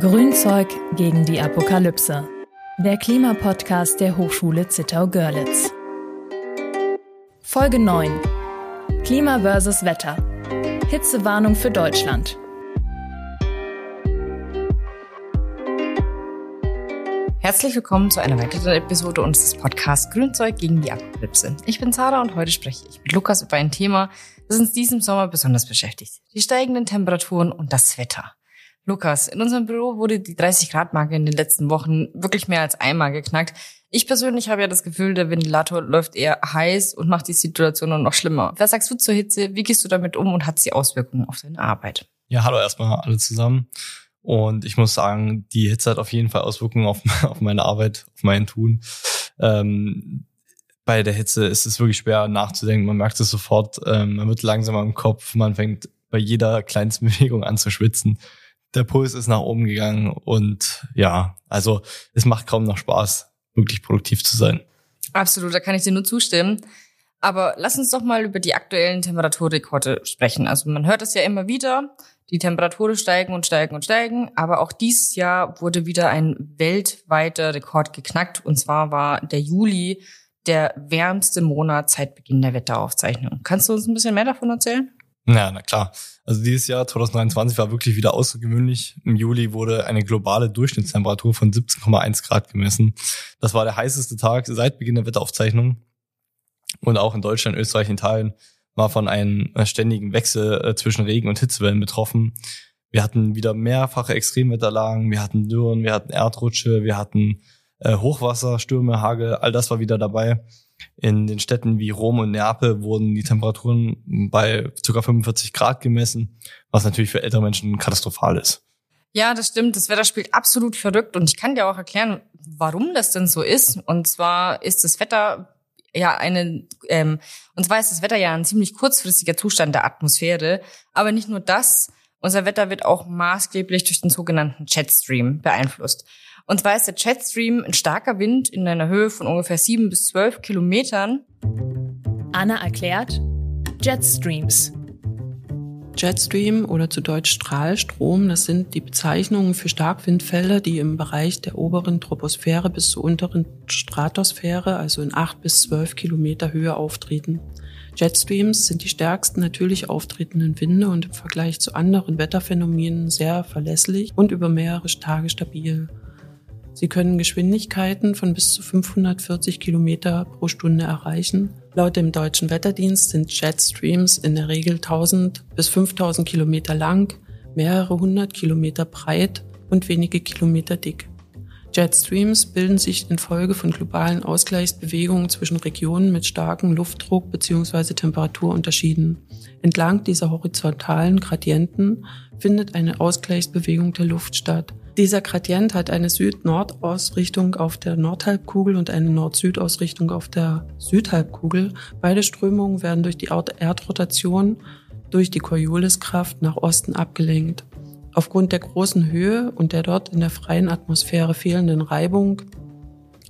Grünzeug gegen die Apokalypse. Der Klimapodcast der Hochschule Zittau-Görlitz. Folge 9. Klima versus Wetter. Hitzewarnung für Deutschland. Herzlich willkommen zu einer weiteren Episode unseres Podcasts Grünzeug gegen die Apokalypse. Ich bin Sarah und heute spreche ich mit Lukas über ein Thema, das uns diesem Sommer besonders beschäftigt. Die steigenden Temperaturen und das Wetter. Lukas, in unserem Büro wurde die 30 Grad Marke in den letzten Wochen wirklich mehr als einmal geknackt. Ich persönlich habe ja das Gefühl, der Ventilator läuft eher heiß und macht die Situation nur noch schlimmer. Was sagst du zur Hitze? Wie gehst du damit um und hat sie Auswirkungen auf deine Arbeit? Ja, hallo erstmal alle zusammen. Und ich muss sagen, die Hitze hat auf jeden Fall Auswirkungen auf, auf meine Arbeit, auf mein Tun. Ähm, bei der Hitze ist es wirklich schwer nachzudenken. Man merkt es sofort. Ähm, man wird langsamer im Kopf. Man fängt bei jeder kleinsten Bewegung an zu schwitzen der Puls ist nach oben gegangen und ja, also es macht kaum noch Spaß, wirklich produktiv zu sein. Absolut, da kann ich dir nur zustimmen. Aber lass uns doch mal über die aktuellen Temperaturrekorde sprechen. Also man hört es ja immer wieder, die Temperaturen steigen und steigen und steigen. Aber auch dieses Jahr wurde wieder ein weltweiter Rekord geknackt. Und zwar war der Juli der wärmste Monat seit Beginn der Wetteraufzeichnung. Kannst du uns ein bisschen mehr davon erzählen? Ja, na klar. Also dieses Jahr 2023 war wirklich wieder außergewöhnlich. Im Juli wurde eine globale Durchschnittstemperatur von 17,1 Grad gemessen. Das war der heißeste Tag seit Beginn der Wetteraufzeichnung. Und auch in Deutschland, Österreich, Italien war von einem ständigen Wechsel äh, zwischen Regen- und Hitzewellen betroffen. Wir hatten wieder mehrfache Extremwetterlagen, wir hatten Dürren, wir hatten Erdrutsche, wir hatten äh, Hochwasser, Stürme, Hagel, all das war wieder dabei. In den Städten wie Rom und Neapel wurden die Temperaturen bei ca. 45 Grad gemessen, was natürlich für ältere Menschen katastrophal ist. Ja, das stimmt. Das Wetter spielt absolut verrückt und ich kann dir auch erklären, warum das denn so ist. Und zwar ist das Wetter ja eine, ähm, und zwar ist das Wetter ja ein ziemlich kurzfristiger Zustand der Atmosphäre. Aber nicht nur das, unser Wetter wird auch maßgeblich durch den sogenannten Jetstream beeinflusst. Und zwar ist der Jetstream ein starker Wind in einer Höhe von ungefähr sieben bis zwölf Kilometern. Anna erklärt Jetstreams. Jetstream oder zu Deutsch Strahlstrom, das sind die Bezeichnungen für Starkwindfelder, die im Bereich der oberen Troposphäre bis zur unteren Stratosphäre, also in acht bis zwölf Kilometer Höhe auftreten. Jetstreams sind die stärksten natürlich auftretenden Winde und im Vergleich zu anderen Wetterphänomenen sehr verlässlich und über mehrere Tage stabil. Sie können Geschwindigkeiten von bis zu 540 Kilometer pro Stunde erreichen. Laut dem deutschen Wetterdienst sind Jetstreams in der Regel 1000 bis 5000 Kilometer lang, mehrere hundert Kilometer breit und wenige Kilometer dick. Jetstreams bilden sich infolge von globalen Ausgleichsbewegungen zwischen Regionen mit starkem Luftdruck bzw. Temperaturunterschieden. Entlang dieser horizontalen Gradienten findet eine Ausgleichsbewegung der Luft statt. Dieser Gradient hat eine Süd-Nord-Ausrichtung auf der Nordhalbkugel und eine Nord-Süd-Ausrichtung auf der Südhalbkugel. Beide Strömungen werden durch die Erdrotation durch die Corioliskraft nach Osten abgelenkt. Aufgrund der großen Höhe und der dort in der freien Atmosphäre fehlenden Reibung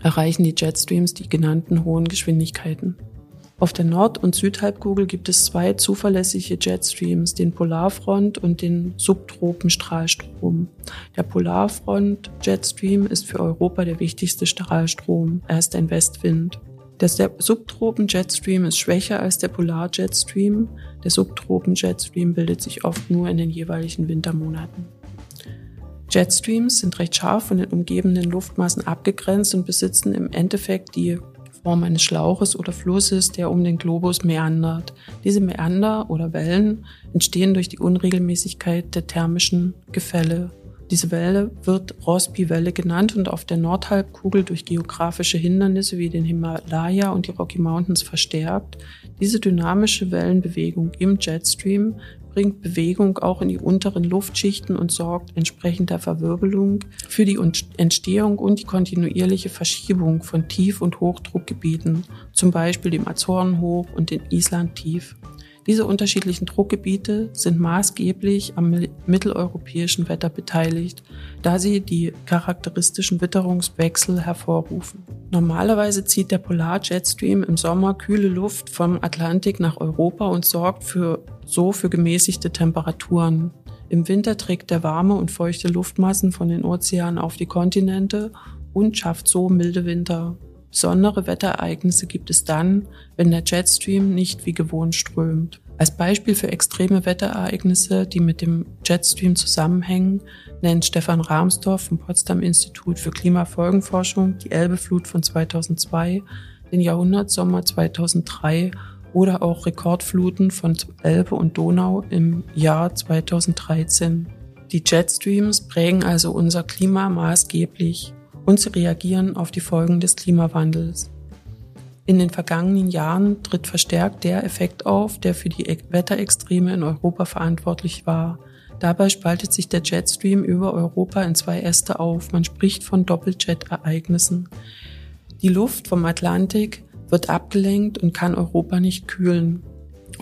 erreichen die Jetstreams die genannten hohen Geschwindigkeiten. Auf der Nord- und Südhalbkugel gibt es zwei zuverlässige Jetstreams, den Polarfront und den Subtropenstrahlstrom. Der Polarfront Jetstream ist für Europa der wichtigste Strahlstrom. Er ist ein Westwind. Der Subtropen-Jetstream ist schwächer als der Polar-Jetstream. Der Subtropen-Jetstream bildet sich oft nur in den jeweiligen Wintermonaten. Jetstreams sind recht scharf von den umgebenden Luftmassen abgegrenzt und besitzen im Endeffekt die Form eines Schlauches oder Flusses, der um den Globus meandert. Diese Meander oder Wellen entstehen durch die Unregelmäßigkeit der thermischen Gefälle. Diese Welle wird Rossby-Welle genannt und auf der Nordhalbkugel durch geografische Hindernisse wie den Himalaya und die Rocky Mountains verstärkt. Diese dynamische Wellenbewegung im Jetstream bringt Bewegung auch in die unteren Luftschichten und sorgt entsprechend der Verwirbelung für die Entstehung und die kontinuierliche Verschiebung von Tief- und Hochdruckgebieten, zum Beispiel dem Azorenhoch und dem Islandtief. Diese unterschiedlichen Druckgebiete sind maßgeblich am mitteleuropäischen Wetter beteiligt, da sie die charakteristischen Witterungswechsel hervorrufen. Normalerweise zieht der Polar-Jetstream im Sommer kühle Luft vom Atlantik nach Europa und sorgt für, so für gemäßigte Temperaturen. Im Winter trägt der warme und feuchte Luftmassen von den Ozeanen auf die Kontinente und schafft so milde Winter. Besondere Wetterereignisse gibt es dann, wenn der Jetstream nicht wie gewohnt strömt. Als Beispiel für extreme Wetterereignisse, die mit dem Jetstream zusammenhängen, nennt Stefan Rahmsdorf vom Potsdam Institut für Klimafolgenforschung die Elbeflut von 2002, den Jahrhundertsommer 2003 oder auch Rekordfluten von Elbe und Donau im Jahr 2013. Die Jetstreams prägen also unser Klima maßgeblich und sie reagieren auf die Folgen des Klimawandels. In den vergangenen Jahren tritt verstärkt der Effekt auf, der für die Wetterextreme in Europa verantwortlich war. Dabei spaltet sich der Jetstream über Europa in zwei Äste auf. Man spricht von Doppeljet-Ereignissen. Die Luft vom Atlantik wird abgelenkt und kann Europa nicht kühlen.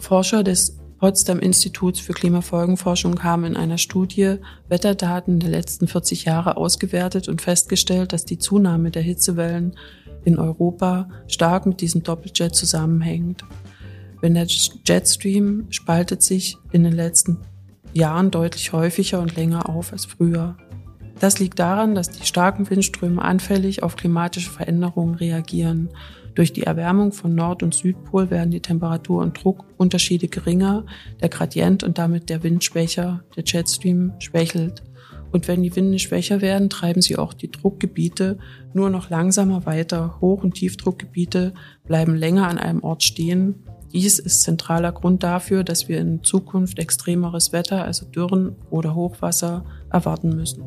Forscher des Potsdam Instituts für Klimafolgenforschung haben in einer Studie Wetterdaten der letzten 40 Jahre ausgewertet und festgestellt, dass die Zunahme der Hitzewellen in Europa stark mit diesem Doppeljet zusammenhängt. Wenn der Jetstream spaltet sich in den letzten Jahren deutlich häufiger und länger auf als früher. Das liegt daran, dass die starken Windströme anfällig auf klimatische Veränderungen reagieren. Durch die Erwärmung von Nord- und Südpol werden die Temperatur- und Druckunterschiede geringer, der Gradient und damit der Wind schwächer, der Jetstream schwächelt. Und wenn die Winde schwächer werden, treiben sie auch die Druckgebiete nur noch langsamer weiter. Hoch- und Tiefdruckgebiete bleiben länger an einem Ort stehen. Dies ist zentraler Grund dafür, dass wir in Zukunft extremeres Wetter, also Dürren oder Hochwasser, erwarten müssen.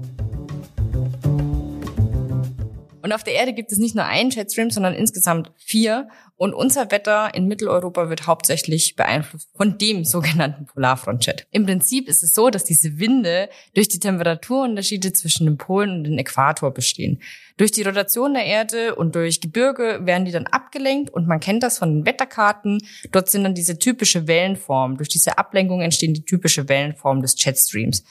Und auf der Erde gibt es nicht nur einen Jetstream, sondern insgesamt vier. Und unser Wetter in Mitteleuropa wird hauptsächlich beeinflusst von dem sogenannten Polarfrontjet. Im Prinzip ist es so, dass diese Winde durch die Temperaturunterschiede zwischen den Polen und dem Äquator bestehen. Durch die Rotation der Erde und durch Gebirge werden die dann abgelenkt und man kennt das von den Wetterkarten. Dort sind dann diese typische Wellenform. Durch diese Ablenkung entstehen die typische Wellenform des Jetstreams.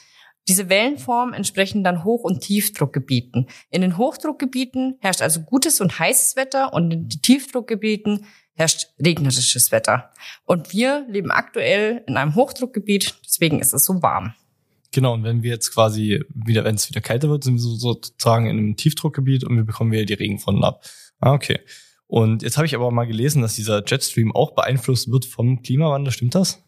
Diese Wellenformen entsprechen dann Hoch- und Tiefdruckgebieten. In den Hochdruckgebieten herrscht also gutes und heißes Wetter und in den Tiefdruckgebieten herrscht regnerisches Wetter. Und wir leben aktuell in einem Hochdruckgebiet, deswegen ist es so warm. Genau, und wenn wir jetzt quasi wieder, wenn es wieder kälter wird, sind wir sozusagen in einem Tiefdruckgebiet und wir bekommen wieder die Regenfronten ab. Ah, okay. Und jetzt habe ich aber mal gelesen, dass dieser Jetstream auch beeinflusst wird vom Klimawandel. Stimmt das?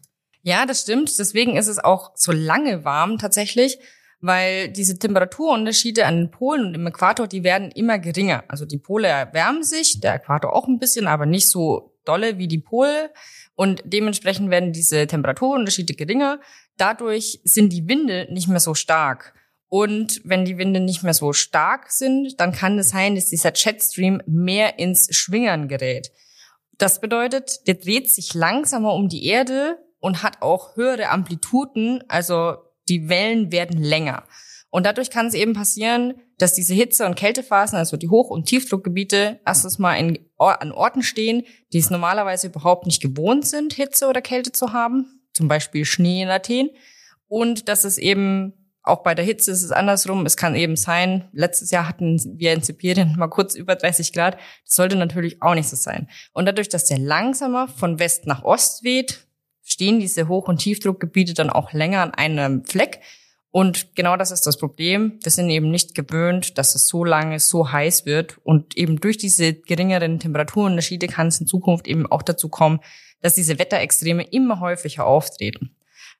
Ja, das stimmt. Deswegen ist es auch so lange warm tatsächlich, weil diese Temperaturunterschiede an den Polen und im Äquator, die werden immer geringer. Also die Pole erwärmen sich, der Äquator auch ein bisschen, aber nicht so dolle wie die Pole. Und dementsprechend werden diese Temperaturunterschiede geringer. Dadurch sind die Winde nicht mehr so stark. Und wenn die Winde nicht mehr so stark sind, dann kann es sein, dass dieser Jetstream mehr ins Schwingern gerät. Das bedeutet, der dreht sich langsamer um die Erde und hat auch höhere Amplituden, also die Wellen werden länger. Und dadurch kann es eben passieren, dass diese Hitze- und Kältephasen, also die Hoch- und Tiefdruckgebiete, erstens mal in, an Orten stehen, die es normalerweise überhaupt nicht gewohnt sind, Hitze oder Kälte zu haben, zum Beispiel Schnee in Athen. Und dass es eben auch bei der Hitze ist es andersrum. Es kann eben sein, letztes Jahr hatten wir in Sibirien mal kurz über 30 Grad. Das sollte natürlich auch nicht so sein. Und dadurch, dass der langsamer von West nach Ost weht, stehen diese Hoch- und Tiefdruckgebiete dann auch länger an einem Fleck. Und genau das ist das Problem. Wir sind eben nicht gewöhnt, dass es so lange so heiß wird. Und eben durch diese geringeren Temperaturunterschiede kann es in Zukunft eben auch dazu kommen, dass diese Wetterextreme immer häufiger auftreten.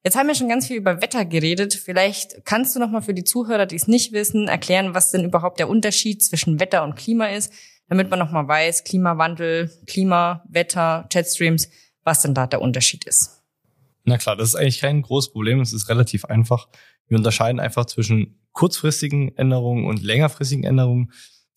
Jetzt haben wir schon ganz viel über Wetter geredet. Vielleicht kannst du noch mal für die Zuhörer, die es nicht wissen, erklären, was denn überhaupt der Unterschied zwischen Wetter und Klima ist, damit man noch mal weiß, Klimawandel, Klima, Wetter, Jetstreams, was denn da der Unterschied ist. Na klar, das ist eigentlich kein großes Problem. Es ist relativ einfach. Wir unterscheiden einfach zwischen kurzfristigen Änderungen und längerfristigen Änderungen.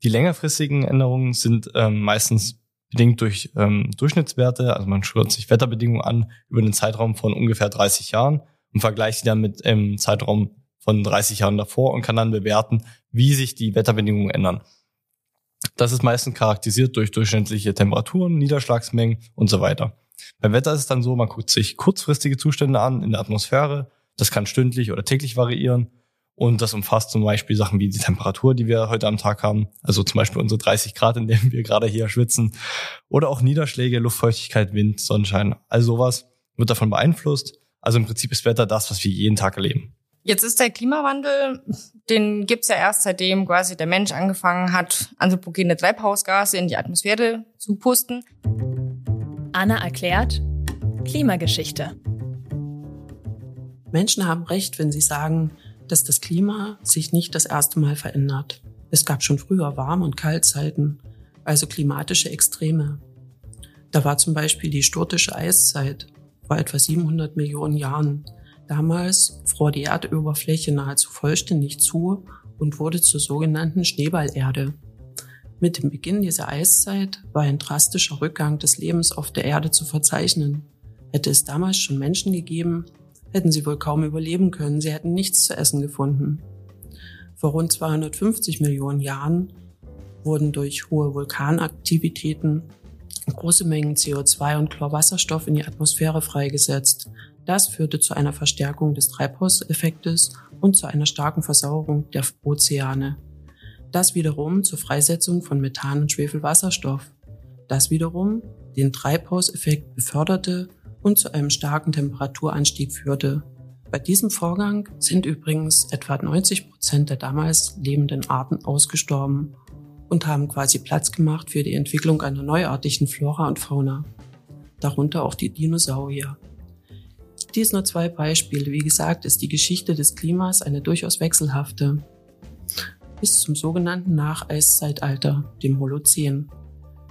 Die längerfristigen Änderungen sind ähm, meistens bedingt durch ähm, Durchschnittswerte. Also man schaut sich Wetterbedingungen an über einen Zeitraum von ungefähr 30 Jahren und vergleicht sie dann mit einem ähm, Zeitraum von 30 Jahren davor und kann dann bewerten, wie sich die Wetterbedingungen ändern. Das ist meistens charakterisiert durch durchschnittliche Temperaturen, Niederschlagsmengen und so weiter. Beim Wetter ist es dann so, man guckt sich kurzfristige Zustände an in der Atmosphäre. Das kann stündlich oder täglich variieren. Und das umfasst zum Beispiel Sachen wie die Temperatur, die wir heute am Tag haben. Also zum Beispiel unsere 30 Grad, in denen wir gerade hier schwitzen. Oder auch Niederschläge, Luftfeuchtigkeit, Wind, Sonnenschein. All sowas wird davon beeinflusst. Also im Prinzip ist Wetter das, was wir jeden Tag erleben. Jetzt ist der Klimawandel, den gibt's ja erst seitdem quasi der Mensch angefangen hat, anthropogene Treibhausgase in die Atmosphäre zu pusten. Anna erklärt Klimageschichte. Menschen haben recht, wenn sie sagen, dass das Klima sich nicht das erste Mal verändert. Es gab schon früher Warm- und Kaltzeiten, also klimatische Extreme. Da war zum Beispiel die Stortische Eiszeit vor etwa 700 Millionen Jahren. Damals fror die Erdoberfläche nahezu vollständig zu und wurde zur sogenannten Schneeballerde. Mit dem Beginn dieser Eiszeit war ein drastischer Rückgang des Lebens auf der Erde zu verzeichnen. Hätte es damals schon Menschen gegeben, hätten sie wohl kaum überleben können, sie hätten nichts zu essen gefunden. Vor rund 250 Millionen Jahren wurden durch hohe Vulkanaktivitäten große Mengen CO2 und Chlorwasserstoff in die Atmosphäre freigesetzt. Das führte zu einer Verstärkung des Treibhauseffektes und zu einer starken Versauerung der Ozeane. Das wiederum zur Freisetzung von Methan und Schwefelwasserstoff. Das wiederum den Treibhauseffekt beförderte und zu einem starken Temperaturanstieg führte. Bei diesem Vorgang sind übrigens etwa 90 Prozent der damals lebenden Arten ausgestorben und haben quasi Platz gemacht für die Entwicklung einer neuartigen Flora und Fauna, darunter auch die Dinosaurier. Dies nur zwei Beispiele. Wie gesagt, ist die Geschichte des Klimas eine durchaus wechselhafte. Bis zum sogenannten Nacheiszeitalter, dem Holozän.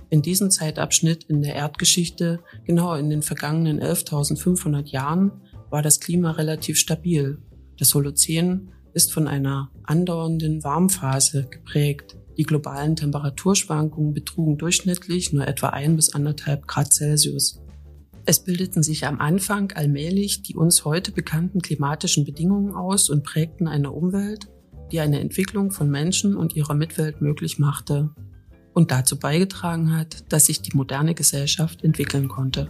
In diesem Zeitabschnitt in der Erdgeschichte, genau in den vergangenen 11.500 Jahren, war das Klima relativ stabil. Das Holozän ist von einer andauernden Warmphase geprägt. Die globalen Temperaturschwankungen betrugen durchschnittlich nur etwa ein bis anderthalb Grad Celsius. Es bildeten sich am Anfang allmählich die uns heute bekannten klimatischen Bedingungen aus und prägten eine Umwelt, die eine Entwicklung von Menschen und ihrer Mitwelt möglich machte und dazu beigetragen hat, dass sich die moderne Gesellschaft entwickeln konnte.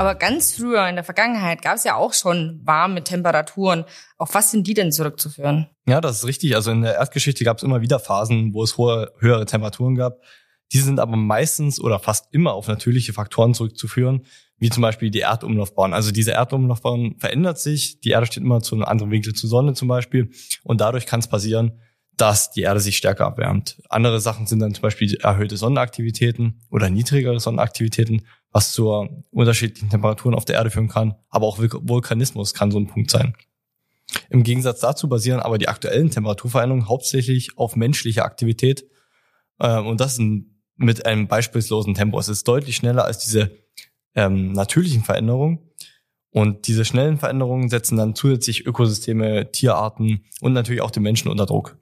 Aber ganz früher in der Vergangenheit gab es ja auch schon warme Temperaturen. Auf was sind die denn zurückzuführen? Ja, das ist richtig. Also in der Erdgeschichte gab es immer wieder Phasen, wo es hohe, höhere Temperaturen gab. Diese sind aber meistens oder fast immer auf natürliche Faktoren zurückzuführen, wie zum Beispiel die Erdumlaufbahn. Also diese Erdumlaufbahn verändert sich. Die Erde steht immer zu einem anderen Winkel zur Sonne zum Beispiel. Und dadurch kann es passieren, dass die Erde sich stärker erwärmt. Andere Sachen sind dann zum Beispiel erhöhte Sonnenaktivitäten oder niedrigere Sonnenaktivitäten, was zu unterschiedlichen Temperaturen auf der Erde führen kann. Aber auch Vulkanismus kann so ein Punkt sein. Im Gegensatz dazu basieren aber die aktuellen Temperaturveränderungen hauptsächlich auf menschlicher Aktivität. Ähm, und das mit einem beispielslosen Tempo. Es ist deutlich schneller als diese ähm, natürlichen Veränderungen. Und diese schnellen Veränderungen setzen dann zusätzlich Ökosysteme, Tierarten und natürlich auch den Menschen unter Druck.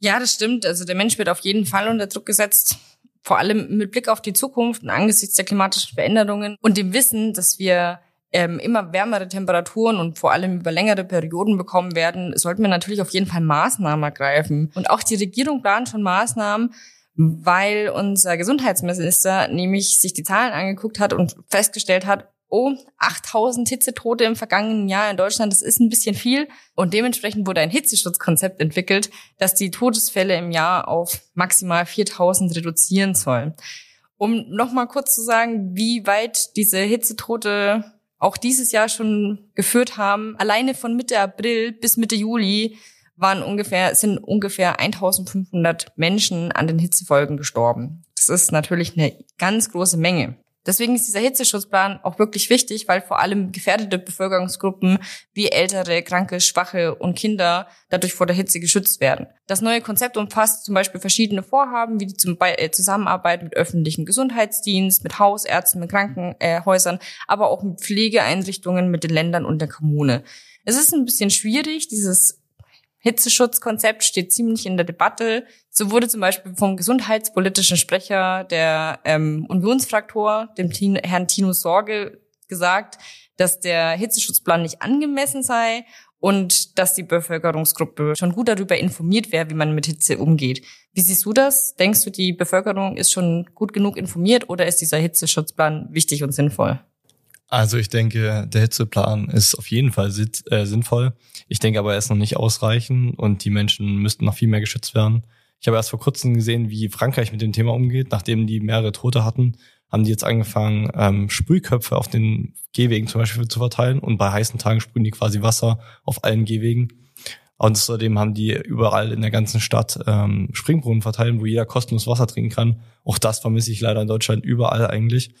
Ja, das stimmt. Also der Mensch wird auf jeden Fall unter Druck gesetzt. Vor allem mit Blick auf die Zukunft und angesichts der klimatischen Veränderungen und dem Wissen, dass wir ähm, immer wärmere Temperaturen und vor allem über längere Perioden bekommen werden, sollten wir natürlich auf jeden Fall Maßnahmen ergreifen. Und auch die Regierung plant schon Maßnahmen, weil unser Gesundheitsminister nämlich sich die Zahlen angeguckt hat und festgestellt hat, oh, 8000 Hitzetote im vergangenen Jahr in Deutschland, das ist ein bisschen viel. Und dementsprechend wurde ein Hitzeschutzkonzept entwickelt, das die Todesfälle im Jahr auf maximal 4000 reduzieren soll. Um nochmal kurz zu sagen, wie weit diese Hitzetote auch dieses Jahr schon geführt haben. Alleine von Mitte April bis Mitte Juli waren ungefähr, sind ungefähr 1500 Menschen an den Hitzefolgen gestorben. Das ist natürlich eine ganz große Menge. Deswegen ist dieser Hitzeschutzplan auch wirklich wichtig, weil vor allem gefährdete Bevölkerungsgruppen wie ältere, kranke, schwache und Kinder dadurch vor der Hitze geschützt werden. Das neue Konzept umfasst zum Beispiel verschiedene Vorhaben, wie die äh, Zusammenarbeit mit öffentlichen Gesundheitsdienst, mit Hausärzten, mit Krankenhäusern, aber auch mit Pflegeeinrichtungen, mit den Ländern und der Kommune. Es ist ein bisschen schwierig, dieses Hitzeschutzkonzept steht ziemlich in der Debatte. So wurde zum Beispiel vom gesundheitspolitischen Sprecher der ähm, Unionsfraktor, dem Tino, Herrn Tino Sorge, gesagt, dass der Hitzeschutzplan nicht angemessen sei und dass die Bevölkerungsgruppe schon gut darüber informiert wäre, wie man mit Hitze umgeht. Wie siehst du das? Denkst du, die Bevölkerung ist schon gut genug informiert oder ist dieser Hitzeschutzplan wichtig und sinnvoll? Also ich denke, der Hitzeplan ist auf jeden Fall äh, sinnvoll. Ich denke aber, er ist noch nicht ausreichend und die Menschen müssten noch viel mehr geschützt werden. Ich habe erst vor kurzem gesehen, wie Frankreich mit dem Thema umgeht, nachdem die mehrere Tote hatten haben die jetzt angefangen, ähm, Sprühköpfe auf den Gehwegen zum Beispiel zu verteilen und bei heißen Tagen sprühen die quasi Wasser auf allen Gehwegen. Außerdem haben die überall in der ganzen Stadt ähm, Springbrunnen verteilt, wo jeder kostenlos Wasser trinken kann. Auch das vermisse ich leider in Deutschland überall eigentlich.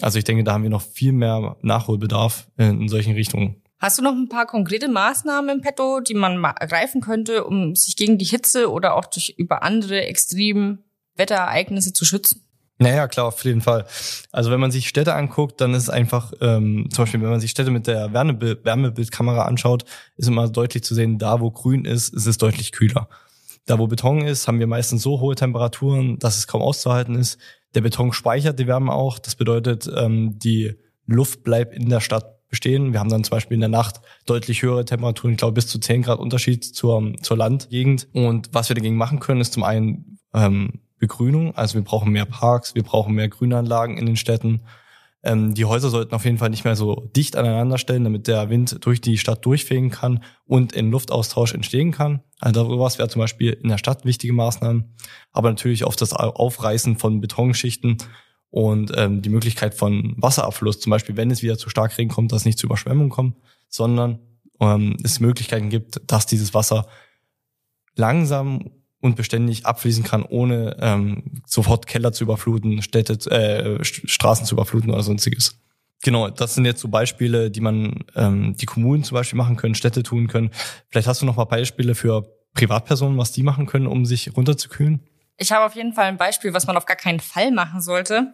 Also ich denke, da haben wir noch viel mehr Nachholbedarf in, solchen Richtungen. Hast du noch ein paar konkrete Maßnahmen im Petto, die man ergreifen könnte, um sich gegen die Hitze oder auch durch über andere extreme Wetterereignisse zu schützen? Naja, klar, auf jeden Fall. Also wenn man sich Städte anguckt, dann ist es einfach, ähm, zum Beispiel, wenn man sich Städte mit der Wärmebild Wärmebildkamera anschaut, ist immer deutlich zu sehen, da wo grün ist, ist es deutlich kühler. Da wo Beton ist, haben wir meistens so hohe Temperaturen, dass es kaum auszuhalten ist. Der Beton speichert die Wärme auch. Das bedeutet, ähm, die Luft bleibt in der Stadt bestehen. Wir haben dann zum Beispiel in der Nacht deutlich höhere Temperaturen, ich glaube bis zu 10 Grad Unterschied zur, zur Landgegend. Und was wir dagegen machen können, ist zum einen ähm, Begrünung. Also wir brauchen mehr Parks, wir brauchen mehr Grünanlagen in den Städten. Ähm, die Häuser sollten auf jeden Fall nicht mehr so dicht aneinander stellen, damit der Wind durch die Stadt durchfegen kann und in Luftaustausch entstehen kann. Also sowas wäre zum Beispiel in der Stadt wichtige Maßnahmen. Aber natürlich auf das Aufreißen von Betonschichten und ähm, die Möglichkeit von Wasserabfluss, zum Beispiel wenn es wieder zu stark Regen kommt, dass es nicht zu Überschwemmung kommt, sondern ähm, es Möglichkeiten gibt, dass dieses Wasser langsam und beständig abfließen kann, ohne ähm, sofort Keller zu überfluten, Städte, äh, Straßen zu überfluten oder sonstiges. Genau, das sind jetzt so Beispiele, die man, ähm, die Kommunen zum Beispiel machen können, Städte tun können. Vielleicht hast du noch mal Beispiele für Privatpersonen, was die machen können, um sich runterzukühlen? Ich habe auf jeden Fall ein Beispiel, was man auf gar keinen Fall machen sollte.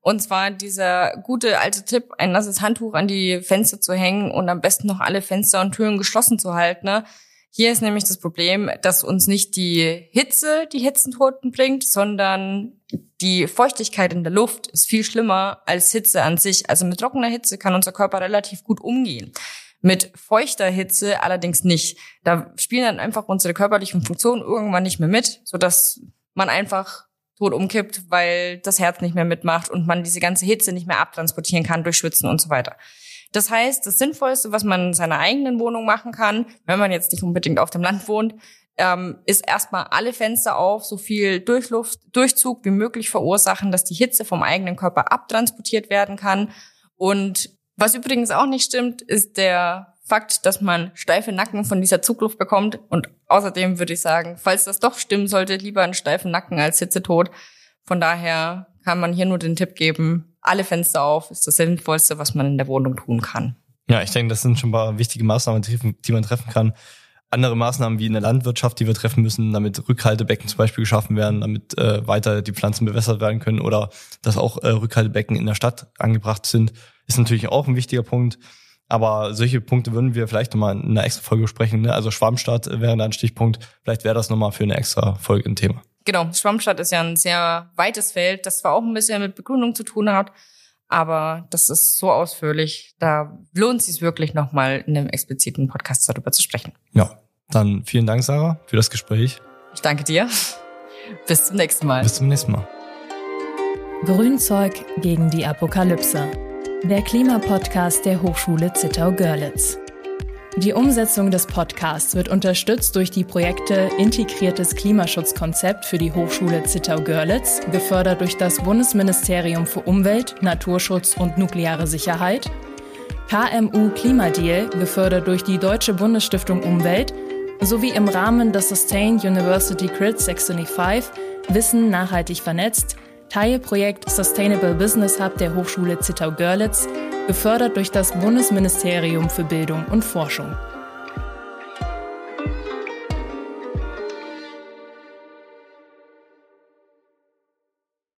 Und zwar dieser gute alte Tipp, ein nasses Handtuch an die Fenster zu hängen und am besten noch alle Fenster und Türen geschlossen zu halten. Ne? Hier ist nämlich das Problem, dass uns nicht die Hitze die Hitzentoten bringt, sondern die Feuchtigkeit in der Luft ist viel schlimmer als Hitze an sich. Also mit trockener Hitze kann unser Körper relativ gut umgehen. Mit feuchter Hitze allerdings nicht. Da spielen dann einfach unsere körperlichen Funktionen irgendwann nicht mehr mit, sodass man einfach tot umkippt, weil das Herz nicht mehr mitmacht und man diese ganze Hitze nicht mehr abtransportieren kann durch Schwitzen und so weiter. Das heißt, das Sinnvollste, was man in seiner eigenen Wohnung machen kann, wenn man jetzt nicht unbedingt auf dem Land wohnt, ähm, ist erstmal alle Fenster auf, so viel Durchluft, Durchzug wie möglich verursachen, dass die Hitze vom eigenen Körper abtransportiert werden kann. Und was übrigens auch nicht stimmt, ist der Fakt, dass man steife Nacken von dieser Zugluft bekommt. Und außerdem würde ich sagen, falls das doch stimmen sollte, lieber einen steifen Nacken als Hitzetod. Von daher kann man hier nur den Tipp geben, alle Fenster auf ist das Sinnvollste, was man in der Wohnung tun kann. Ja, ich denke, das sind schon ein paar wichtige Maßnahmen, die man treffen kann. Andere Maßnahmen wie in der Landwirtschaft, die wir treffen müssen, damit Rückhaltebecken zum Beispiel geschaffen werden, damit äh, weiter die Pflanzen bewässert werden können oder dass auch äh, Rückhaltebecken in der Stadt angebracht sind, ist natürlich auch ein wichtiger Punkt. Aber solche Punkte würden wir vielleicht nochmal in einer extra Folge besprechen. Ne? Also Schwammstadt wäre da ein Stichpunkt. Vielleicht wäre das nochmal für eine extra Folge ein Thema. Genau, Schwammstadt ist ja ein sehr weites Feld, das zwar auch ein bisschen mit Begründung zu tun hat, aber das ist so ausführlich, da lohnt es sich wirklich nochmal in einem expliziten Podcast darüber zu sprechen. Ja, dann vielen Dank, Sarah, für das Gespräch. Ich danke dir. Bis zum nächsten Mal. Bis zum nächsten Mal. Grünzeug gegen die Apokalypse. Der Klimapodcast der Hochschule Zittau-Görlitz. Die Umsetzung des Podcasts wird unterstützt durch die Projekte Integriertes Klimaschutzkonzept für die Hochschule Zittau-Görlitz, gefördert durch das Bundesministerium für Umwelt, Naturschutz und nukleare Sicherheit, KMU Klimadeal, gefördert durch die Deutsche Bundesstiftung Umwelt, sowie im Rahmen des Sustain University Grid 625 Wissen nachhaltig vernetzt, Teilprojekt Sustainable Business Hub der Hochschule Zittau-Görlitz gefördert durch das Bundesministerium für Bildung und Forschung.